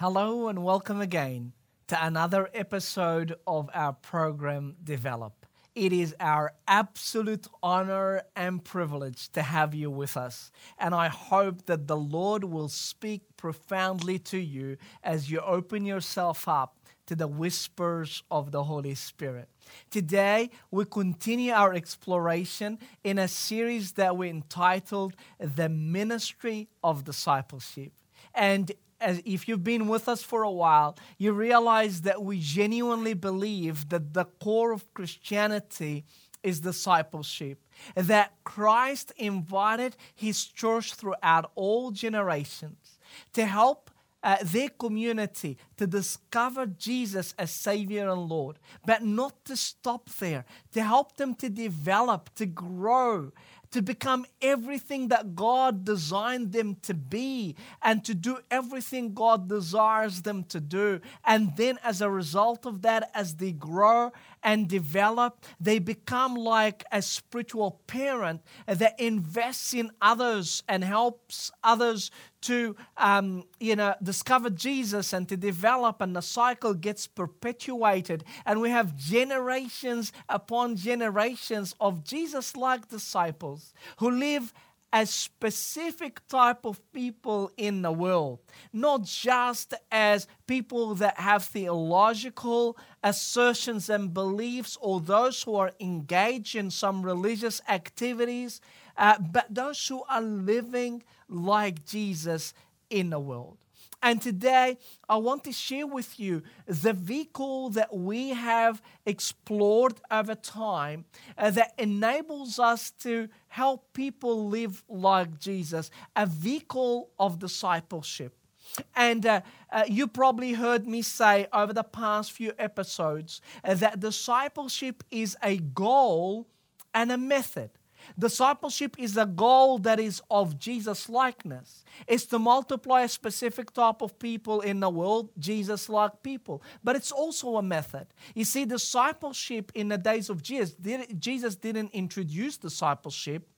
Hello and welcome again to another episode of our program Develop. It is our absolute honor and privilege to have you with us. And I hope that the Lord will speak profoundly to you as you open yourself up to the whispers of the Holy Spirit. Today, we continue our exploration in a series that we entitled The Ministry of Discipleship. And as if you've been with us for a while, you realize that we genuinely believe that the core of Christianity is discipleship. That Christ invited his church throughout all generations to help uh, their community to discover Jesus as Savior and Lord, but not to stop there, to help them to develop, to grow, to become everything that God designed them to be and to do everything God desires them to do. And then, as a result of that, as they grow and develop, they become like a spiritual parent that invests in others and helps others to um, you know discover Jesus and to develop, and the cycle gets perpetuated, and we have generations upon generations of Jesus-like disciples who live a specific type of people in the world, not just as people that have theological assertions and beliefs or those who are engaged in some religious activities, uh, but those who are living like Jesus in the world. And today, I want to share with you the vehicle that we have explored over time uh, that enables us to help people live like Jesus, a vehicle of discipleship. And uh, uh, you probably heard me say over the past few episodes uh, that discipleship is a goal and a method. Discipleship is a goal that is of Jesus likeness. It's to multiply a specific type of people in the world, Jesus like people. But it's also a method. You see, discipleship in the days of Jesus, Jesus didn't introduce discipleship.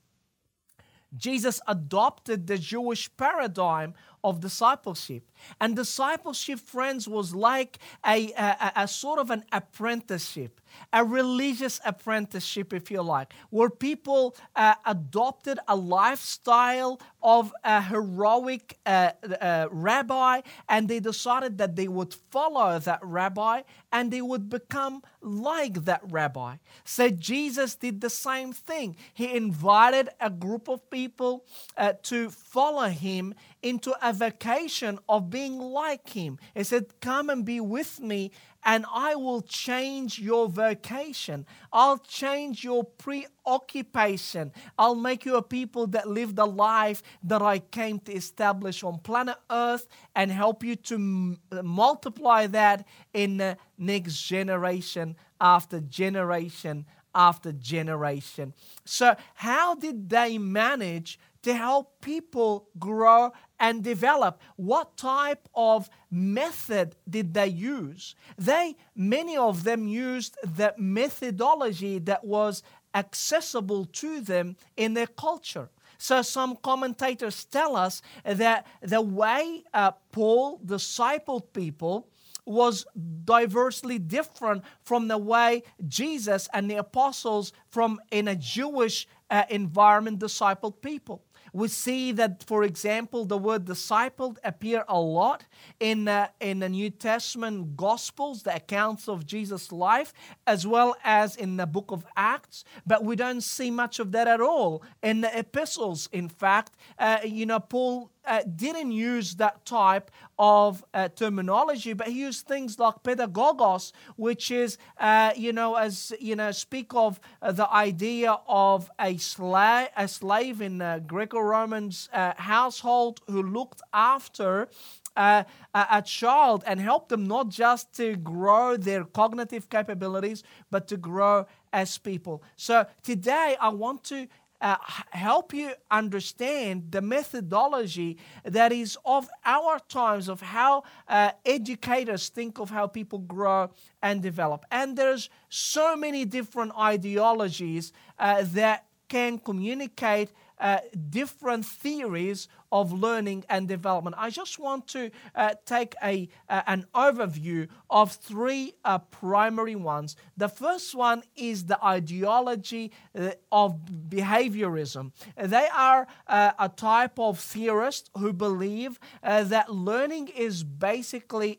Jesus adopted the Jewish paradigm of discipleship. And discipleship, friends, was like a, a, a, sort of an apprenticeship, a religious apprenticeship, if you like, where people uh, adopted a lifestyle of a heroic uh, uh, rabbi and they decided that they would follow that rabbi and they would become like that rabbi. So Jesus did the same thing. He invited a group of people uh, to follow him into a vacation of being like him. He said, Come and be with me, and I will change your vocation. I'll change your preoccupation. I'll make you a people that live the life that I came to establish on planet Earth and help you to m- multiply that in the next generation after generation after generation. So, how did they manage to help people grow and develop. What type of method did they use? They, many of them used the methodology that was accessible to them in their culture. So, some commentators tell us that the way uh, Paul discipled people was diversely different from the way Jesus and the apostles from in a Jewish uh, environment discipled people. We see that, for example, the word discipled appear a lot in, uh, in the New Testament Gospels, the accounts of Jesus' life, as well as in the book of Acts. But we don't see much of that at all in the epistles. In fact, uh, you know, Paul uh, didn't use that type of uh, terminology, but he used things like pedagogos, which is, uh, you know, as you know, speak of uh, the idea of a slave, a slave in the Greco-Roman uh, household who looked after. Uh, a, a child and helped them not just to grow their cognitive capabilities, but to grow as people. So today I want to uh, help you understand the methodology that is of our times of how uh, educators think of how people grow and develop. And there's so many different ideologies uh, that can communicate uh, different theories of learning and development. I just want to uh, take a, uh, an overview of three uh, primary ones. The first one is the ideology uh, of behaviorism. They are uh, a type of theorist who believe that learning is basically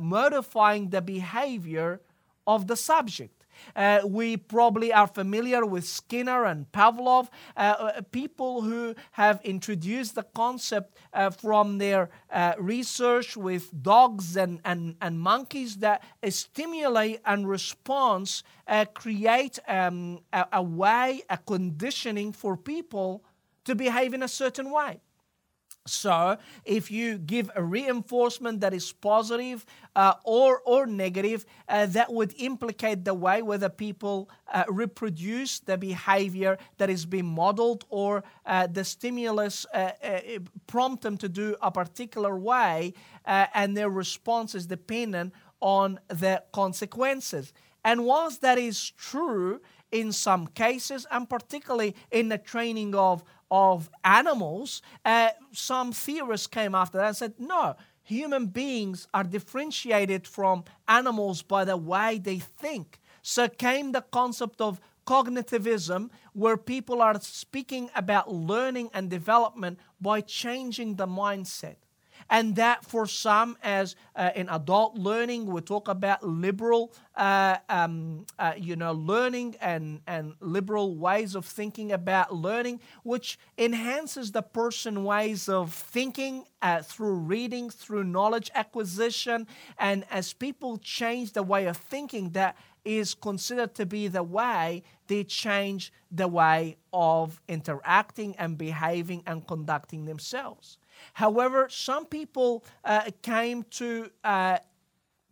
modifying the behavior of the subject. Uh, we probably are familiar with Skinner and Pavlov, uh, uh, people who have introduced the concept uh, from their uh, research with dogs and, and, and monkeys that stimulate and response uh, create um, a, a way, a conditioning for people to behave in a certain way. So, if you give a reinforcement that is positive uh, or, or negative, uh, that would implicate the way whether people uh, reproduce the behavior that is being modeled or uh, the stimulus uh, uh, prompt them to do a particular way, and their response is dependent on the consequences. And whilst that is true in some cases, and particularly in the training of of animals, uh, some theorists came after that and said, no, human beings are differentiated from animals by the way they think. So came the concept of cognitivism, where people are speaking about learning and development by changing the mindset and that for some, as uh, in adult learning, we talk about liberal, uh, um, uh, you know, learning and and liberal ways of thinking about learning, which enhances the person ways of thinking uh, through reading, through knowledge acquisition, and as people change the way of thinking, that is considered to be the way they change the way of interacting and behaving and conducting themselves. However, some people uh, came to uh,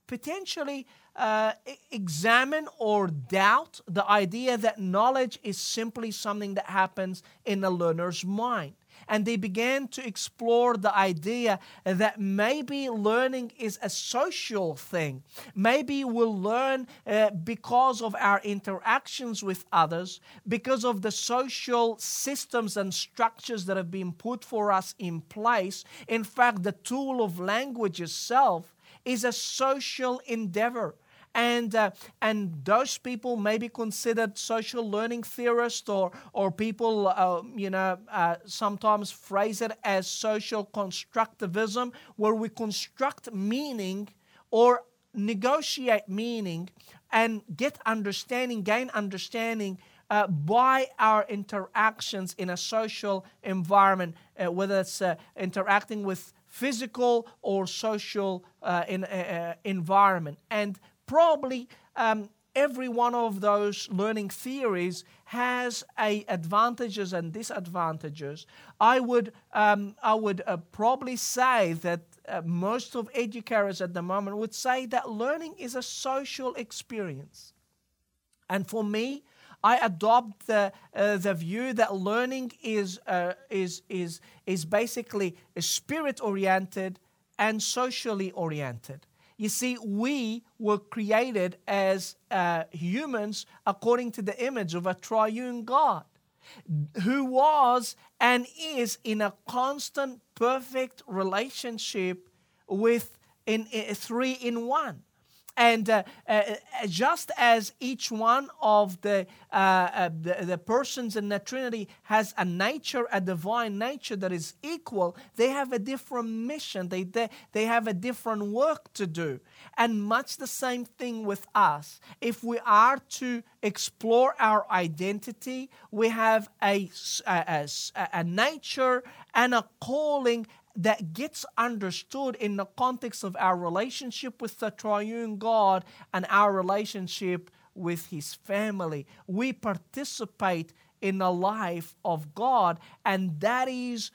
potentially uh, examine or doubt the idea that knowledge is simply something that happens in the learner's mind and they began to explore the idea that maybe learning is a social thing. Maybe we'll learn uh, because of our interactions with others, because of the social systems and structures that have been put for us in place. In fact, the tool of language itself is a social endeavor and uh, and those people may be considered social learning theorists or or people uh, you know uh, sometimes phrase it as social constructivism where we construct meaning or negotiate meaning and get understanding gain understanding uh, by our interactions in a social environment, uh, whether it's uh, interacting with physical or social uh, in, uh, environment. And probably um, every one of those learning theories has a advantages and disadvantages. I would um, I would uh, probably say that uh, most of educators at the moment would say that learning is a social experience, and for me. I adopt the, uh, the view that learning is, uh, is, is, is basically spirit oriented and socially oriented. You see, we were created as uh, humans according to the image of a triune God who was and is in a constant, perfect relationship with in, in three in one. And uh, uh, just as each one of the, uh, uh, the, the, persons in the Trinity has a nature, a divine nature that is equal, they have a different mission. They, they, they have a different work to do. And much the same thing with us. If we are to explore our identity, we have a, a, a, a nature and a calling that gets understood in the context of our relationship with the triune God and our relationship with His family. We participate in the life of God, and that is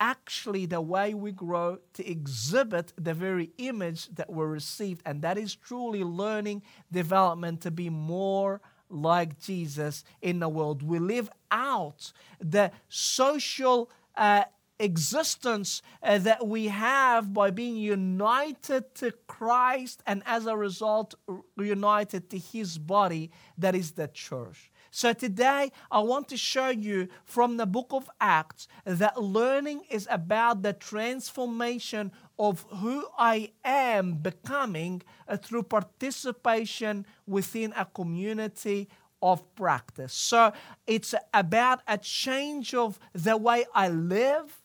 actually the way we grow to exhibit the very image that we received, and that is truly learning development to be more like Jesus in the world. We live out the social. Uh, existence uh, that we have by being united to Christ and as a result united to his body that is the church. So today I want to show you from the book of Acts that learning is about the transformation of who I am becoming uh, through participation within a community of practice. So it's about a change of the way I live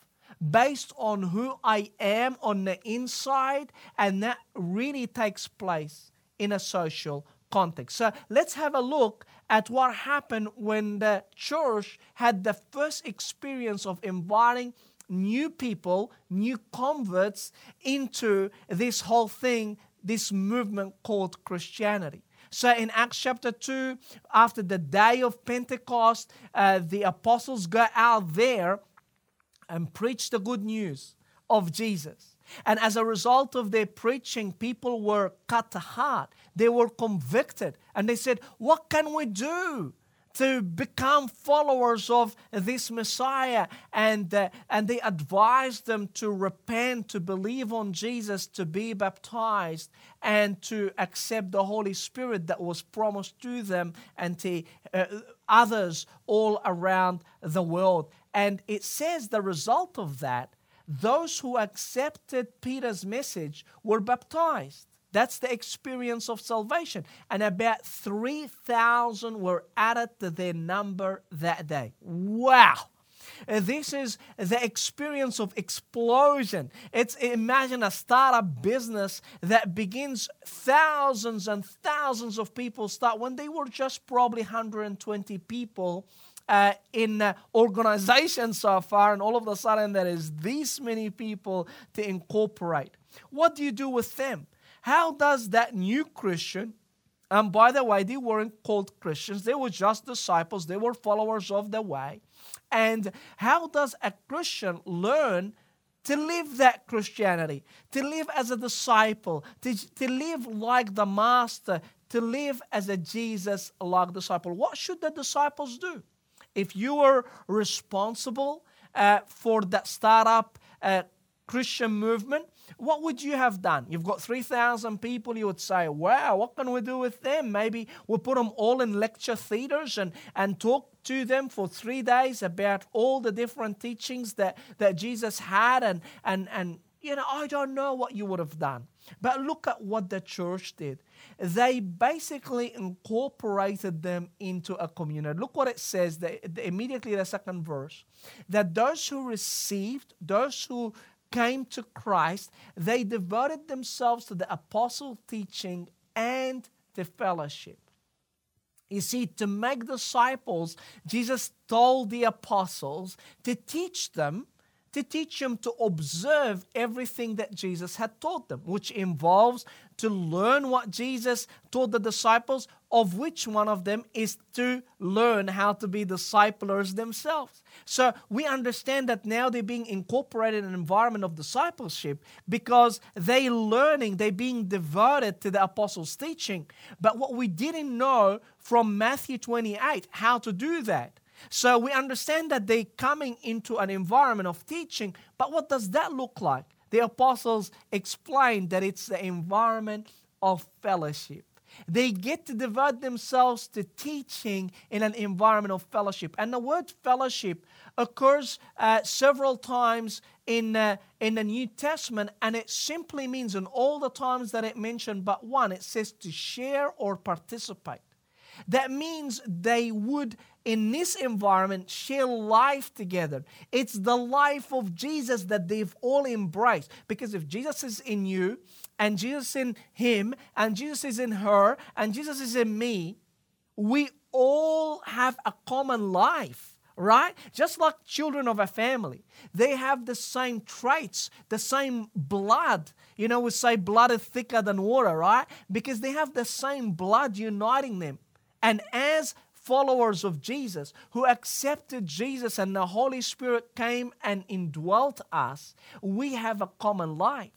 based on who I am on the inside, and that really takes place in a social context. So let's have a look at what happened when the church had the first experience of inviting new people, new converts into this whole thing, this movement called Christianity. So in Acts chapter 2, after the day of Pentecost, uh, the apostles go out there and preach the good news of Jesus. And as a result of their preaching, people were cut to heart. They were convicted. And they said, What can we do? to become followers of this Messiah. And, uh, and they advised them to repent, to believe on Jesus, to be baptized, and to accept the Holy Spirit that was promised to them and to uh, others all around the world. And it says the result of that, those who accepted Peter's message were baptized. That's the experience of salvation. And about 3,000 were added to their number that day. Wow! Uh, this is the experience of explosion. It's imagine a startup business that begins thousands and thousands of people start when they were just probably 120 people uh, in uh, so far, and all of a sudden there is these many people to incorporate. What do you do with them? How does that new Christian, and by the way, they weren't called Christians, they were just disciples, they were followers of the way. And how does a Christian learn to live that Christianity, to live as a disciple, to, to live like the Master, to live as a Jesus like disciple? What should the disciples do? If you are responsible uh, for that startup uh, Christian movement, what would you have done? You've got 3,000 people, you would say, wow, what can we do with them? Maybe we'll put them all in lecture theaters and, and talk to them for three days about all the different teachings that, that Jesus had. And, and, and, you know, I don't know what you would have done. But look at what the church did. They basically incorporated them into a community. Look what it says, that immediately the second verse, that those who received, those who came to Christ, they devoted themselves to the apostle teaching and the fellowship. You see, to make disciples, Jesus told the apostles to teach them to teach them to observe everything that Jesus had taught them, which involves to learn what Jesus taught the disciples, of which one of them is to learn how to be disciplers themselves. So we understand that now they're being incorporated in an environment of discipleship because they're learning, they're being devoted to the apostles' teaching. But what we didn't know from Matthew 28, how to do that. So we understand that they're coming into an environment of teaching, but what does that look like? The apostles explained that it's the environment of fellowship. They get to devote themselves to teaching in an environment of fellowship. And the word fellowship occurs uh, several times in, uh, in the New Testament, and it simply means, in all the times that it mentioned but one, it says to share or participate. That means they would, in this environment, share life together. It's the life of Jesus that they've all embraced. Because if Jesus is in you, and Jesus in him, and Jesus is in her, and Jesus is in me, we all have a common life right? Just like children of a family, they have the same traits, the same blood. You know, we say blood is thicker than water, right? Because they have the same blood uniting them. And as followers of Jesus who accepted Jesus and the Holy Spirit came and indwelt us, we have a common life.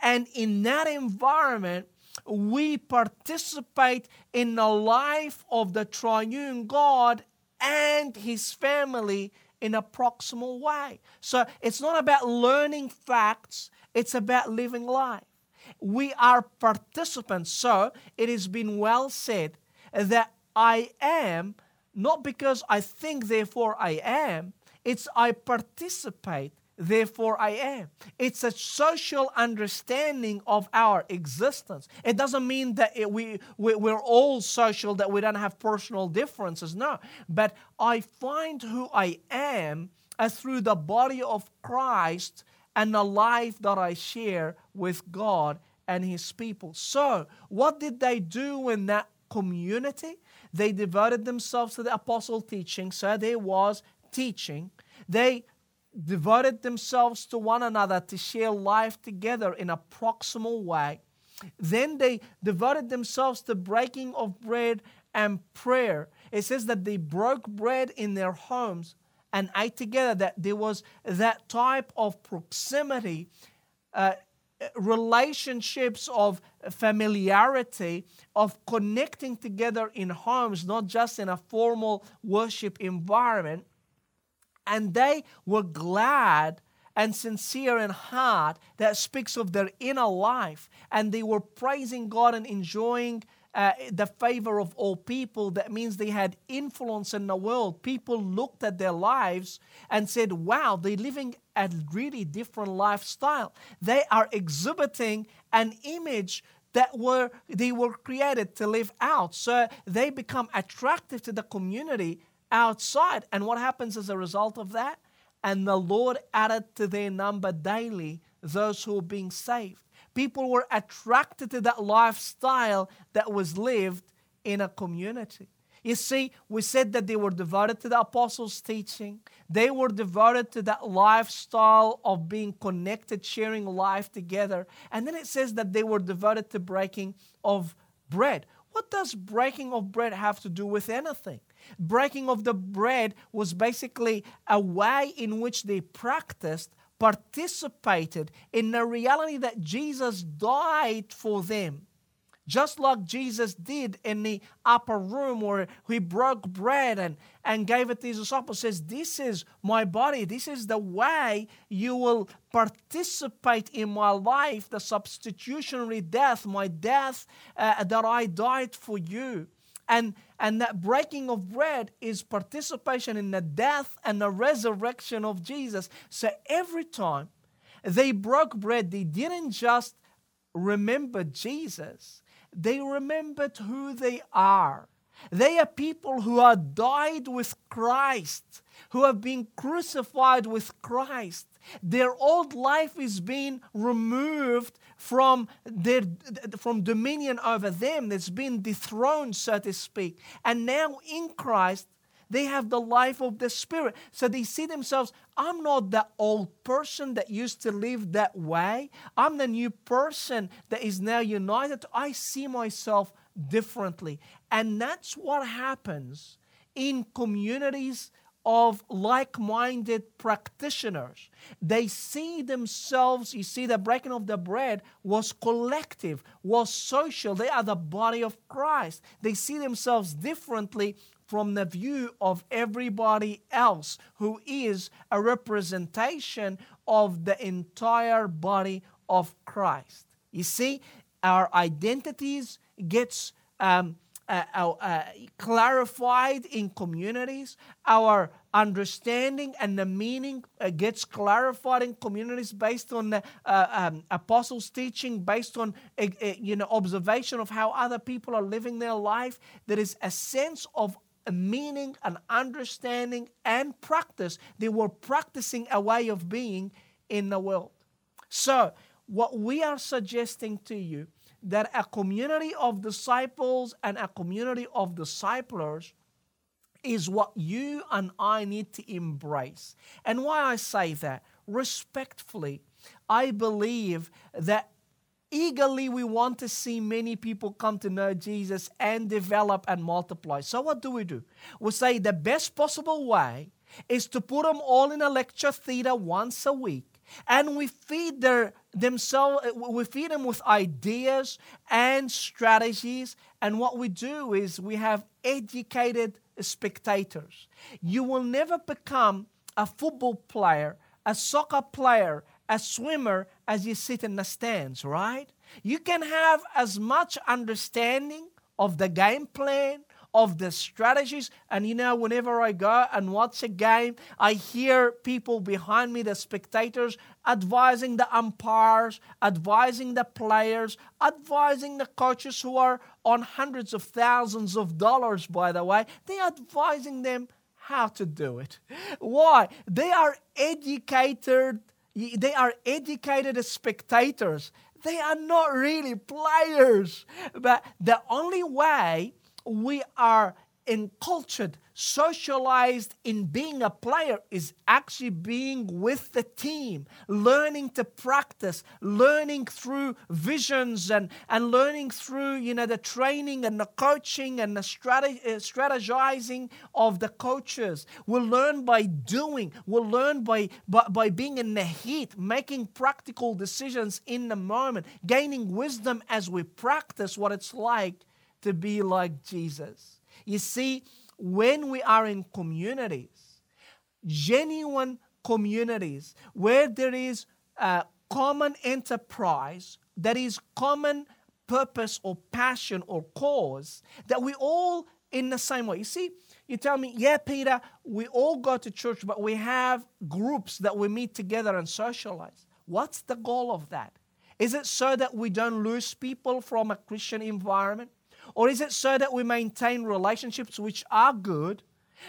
And in that environment, we participate in the life of the triune God and his family in a proximal way. So it's not about learning facts, it's about living life. We are participants. So it has been well said that I am not because I think, therefore I am. It's I participate, therefore I am. It's a social understanding of our existence. It doesn't mean that it, we, we, we're all social, that we don't have personal differences. No. But I find who I am as through the body of Christ and the life that I share with God and His people. So, what did they do in that community? They devoted themselves to the apostle teaching. So, there was teaching. They devoted themselves to one another to share life together in a proximal way. Then they devoted themselves to breaking of bread and prayer. It says that they broke bread in their homes and ate together, that there was that type of proximity, uh, relationships of familiarity, of connecting together in homes, not just in a formal worship environment. And they were glad and sincere in heart that speaks of their inner life. And they were praising God and enjoying uh, the favor of all people. That means they had influence in the world. People looked at their lives and said, wow, they're living a really different lifestyle. They are exhibiting an image that were they were created to live out so they become attractive to the community outside and what happens as a result of that and the lord added to their number daily those who are being saved People were attracted to that lifestyle that was lived in a community. You see, we said that they were devoted to the apostles' teaching. They were devoted to that lifestyle of being connected, sharing life together. And then it says that they were devoted to breaking of bread. What does breaking of bread have to do with anything? Breaking of the bread was basically a way in which they practiced participated in the reality that Jesus died for them. Just like Jesus did in the upper room where he broke bread and, and gave it to his disciples, says, This is my body. This is the way you will participate in my life, the substitutionary death, my death uh, that I died for you. And, and that breaking of bread is participation in the death and the resurrection of Jesus. So every time they broke bread, they didn't just remember Jesus, they remembered who they are. They are people who are died with Christ, who have been crucified with Christ. Their old life is being removed from their from dominion over them. It's been dethroned, so to speak. And now in Christ, they have the life of the Spirit. So they see themselves, I'm not the old person that used to live that way. I'm the new person that is now united. I see myself differently. And that's what happens in communities of like minded practitioners. They see themselves, you see, the breaking of the bread was collective, was social. They are the body of Christ. They see themselves differently from the view of everybody else who is a representation of the entire body of Christ. You see, our identities gets um, uh, uh, uh, clarified in communities. Our understanding and the meaning uh, gets clarified in communities based on the uh, um, apostles' teaching, based on uh, you know observation of how other people are living their life. There is a sense of a meaning, an understanding, and practice. They were practicing a way of being in the world. So, what we are suggesting to you that a community of disciples and a community of disciplers is what you and I need to embrace. And why I say that, respectfully, I believe that eagerly we want to see many people come to know Jesus and develop and multiply. So, what do we do? We say the best possible way is to put them all in a lecture theater once a week and we feed their themselves uh, we feed them with ideas and strategies. And what we do is we have educated spectators. You will never become a football player a soccer player a swimmer as you sit in the stands right? You can have as much understanding of the game plan of the strategies. And you know, whenever I go and watch a game, I hear people behind me, the spectators, advising the umpires, advising the players, advising the coaches who are on hundreds of thousands of dollars, by the way. They're advising them how to do it. Why? They are educated. They are educated spectators. They are not really players. But the only way we are encultured, socialized in being a player is actually being with the team, learning to practice, learning through visions and, and learning through, you know, the training and the coaching and the uh, strategizing of the coaches. We'll learn by doing. We'll learn by, by, by being in the heat, making practical decisions in the moment, gaining wisdom as we practice what it's like to be like Jesus. You see, when we are in communities, genuine communities, where there is a common enterprise, that is common purpose or passion or cause, that we all in the same way. You see, you tell me, yeah, Peter, we all go to church, but we have groups that we meet together and socialize. What's the goal of that? Is it so that we don't lose people from a Christian environment? Or is it so that we maintain relationships which are good?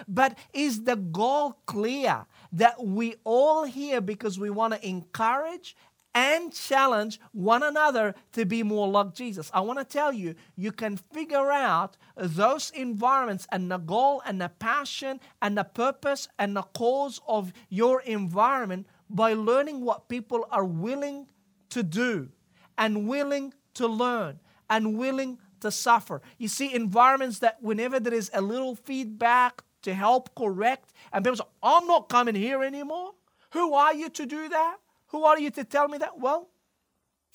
But is the goal clear that we all here because we want to encourage and challenge one another to be more like Jesus. I want to tell you, you can figure out those environments and the goal and the passion and the purpose and the cause of your environment by learning what people are willing to do and willing to learn and willing to suffer. You see, environments that whenever there is a little feedback to help correct, and people say, I'm not coming here anymore. Who are you to do that? Who are you to tell me that? Well,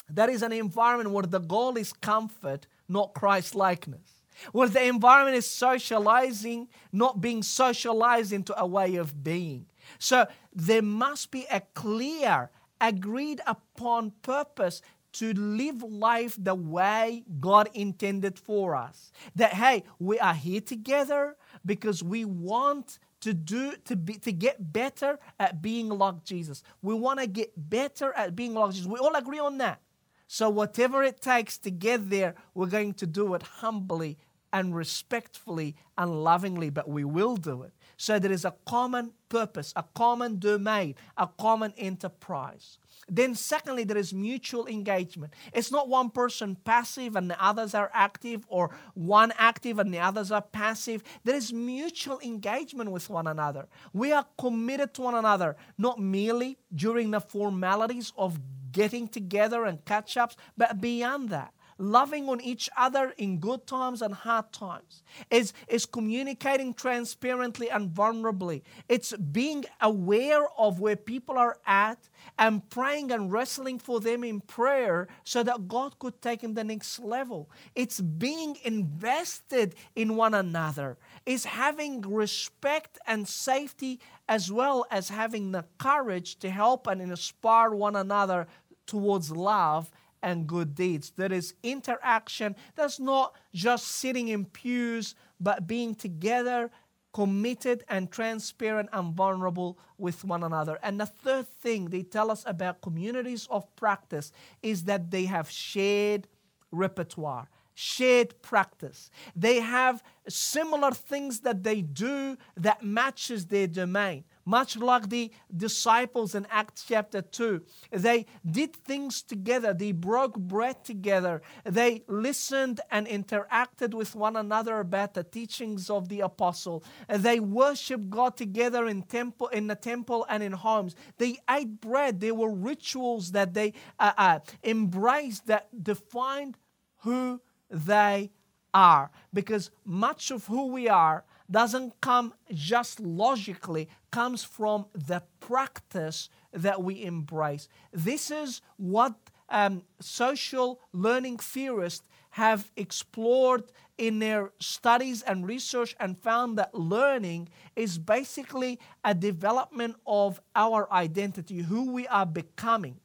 that is an environment where the goal is comfort, not Christ likeness. Where the environment is socializing, not being socialized into a way of being. So there must be a clear, agreed upon purpose to live life the way God intended for us. That hey, we are here together because we want to do to be to get better at being like Jesus. We want to get better at being like Jesus. We all agree on that. So whatever it takes to get there, we're going to do it humbly and respectfully and lovingly, but we will do it. So there is a common purpose, a common domain, a common enterprise. Then, secondly, there is mutual engagement. It's not one person passive and the others are active, or one active and the others are passive. There is mutual engagement with one another. We are committed to one another, not merely during the formalities of getting together and catch ups, but beyond that loving on each other in good times and hard times. It's, it's communicating transparently and vulnerably. It's being aware of where people are at and praying and wrestling for them in prayer so that God could take them to the next level. It's being invested in one another. It's having respect and safety as well as having the courage to help and inspire one another towards love and good deeds. There is interaction. That's not just sitting in pews, but being together, committed and transparent and vulnerable with one another. And the third thing they tell us about communities of practice is that they have shared repertoire shared practice. They have similar things that they do that matches their domain much like the disciples in Acts chapter 2. They did things together, they broke bread together, they listened and interacted with one another about the teachings of the apostle. They worshiped God together in temple in the temple and in homes. They ate bread. There were rituals that they uh, uh, embraced that defined who they are. Because much of who we are doesn't come just logically, comes from the practice that we embrace. This is what um, social learning theorists have explored in their studies and research and found that learning is basically a development of our identity, who we are becoming.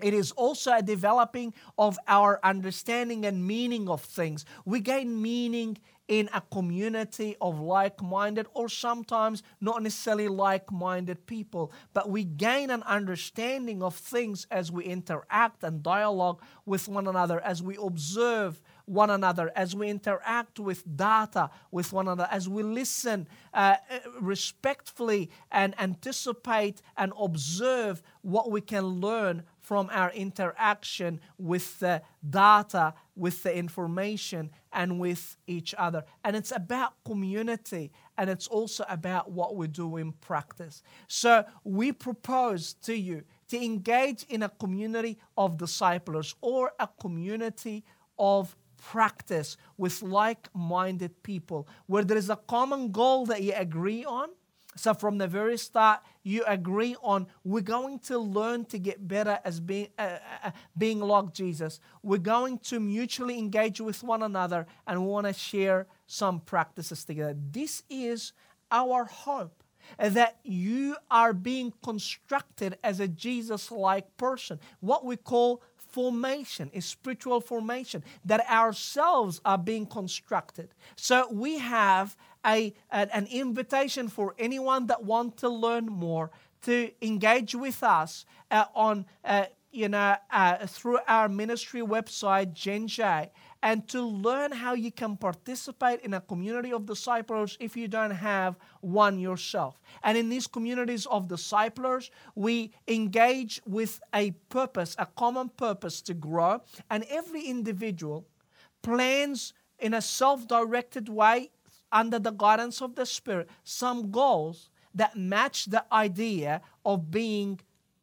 It is also a developing of our understanding and meaning of things. We gain meaning in a community of like minded, or sometimes not necessarily like minded people, but we gain an understanding of things as we interact and dialogue with one another, as we observe one another, as we interact with data with one another, as we listen uh, respectfully and anticipate and observe what we can learn from our interaction with the data, with the information, and with each other. And it's about community and it's also about what we do in practice. So we propose to you to engage in a community of disciples or a community of practice with like minded people where there is a common goal that you agree on. So, from the very start, you agree on we're going to learn to get better as being, uh, uh, being like Jesus. We're going to mutually engage with one another and we want to share some practices together. This is our hope that you are being constructed as a Jesus like person, what we call formation, is spiritual formation, that ourselves are being constructed. So we have a, an invitation for anyone that want to learn more to engage with us uh, on, uh, you know, uh, through our ministry website, Genj, and to learn how you can participate in a community of disciples if you don't have one yourself. And in these communities of disciples, we engage with a purpose, a common purpose to grow, and every individual plans in a self directed way under the guidance of the Spirit some goals that match the idea of being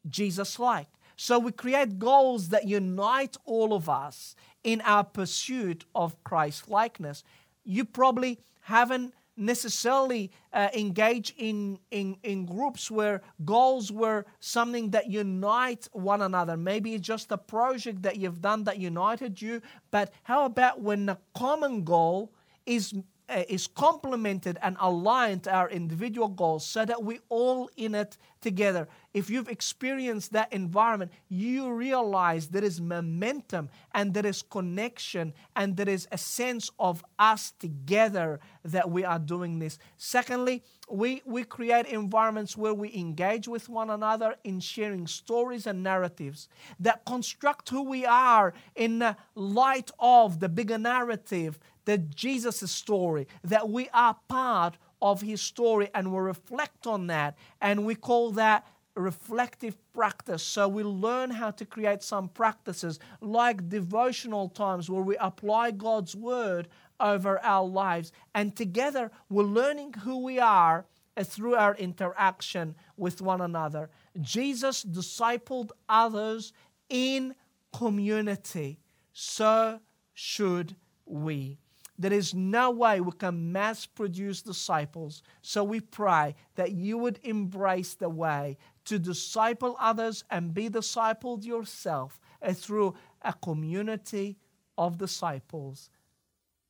Jesus like. So we create goals that unite all of us in our pursuit of Christ likeness. You probably haven't necessarily uh, engaged in, in, in groups where goals were something that unite one another. Maybe it's just a project that you've done that united you, but how about when the common goal is uh, is complemented and aligned to our individual goals so that we all in it together. If you've experienced that environment, you realize there is momentum and there is connection and there is a sense of us together that we are doing this. Secondly, we, we create environments where we engage with one another in sharing stories and narratives that construct who we are in the light of the bigger narrative that Jesus' story, that we are part of his story and we reflect on that. And we call that reflective practice. So we learn how to create some practices like devotional times where we apply God's word over our lives. And together we're learning who we are uh, through our interaction with one another. Jesus discipled others in community. So should we. There is no way we can mass produce disciples. So we pray that you would embrace the way to disciple others and be discipled yourself uh, through a community of disciples.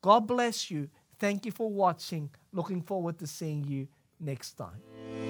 God bless you. Thank you for watching. Looking forward to seeing you next time.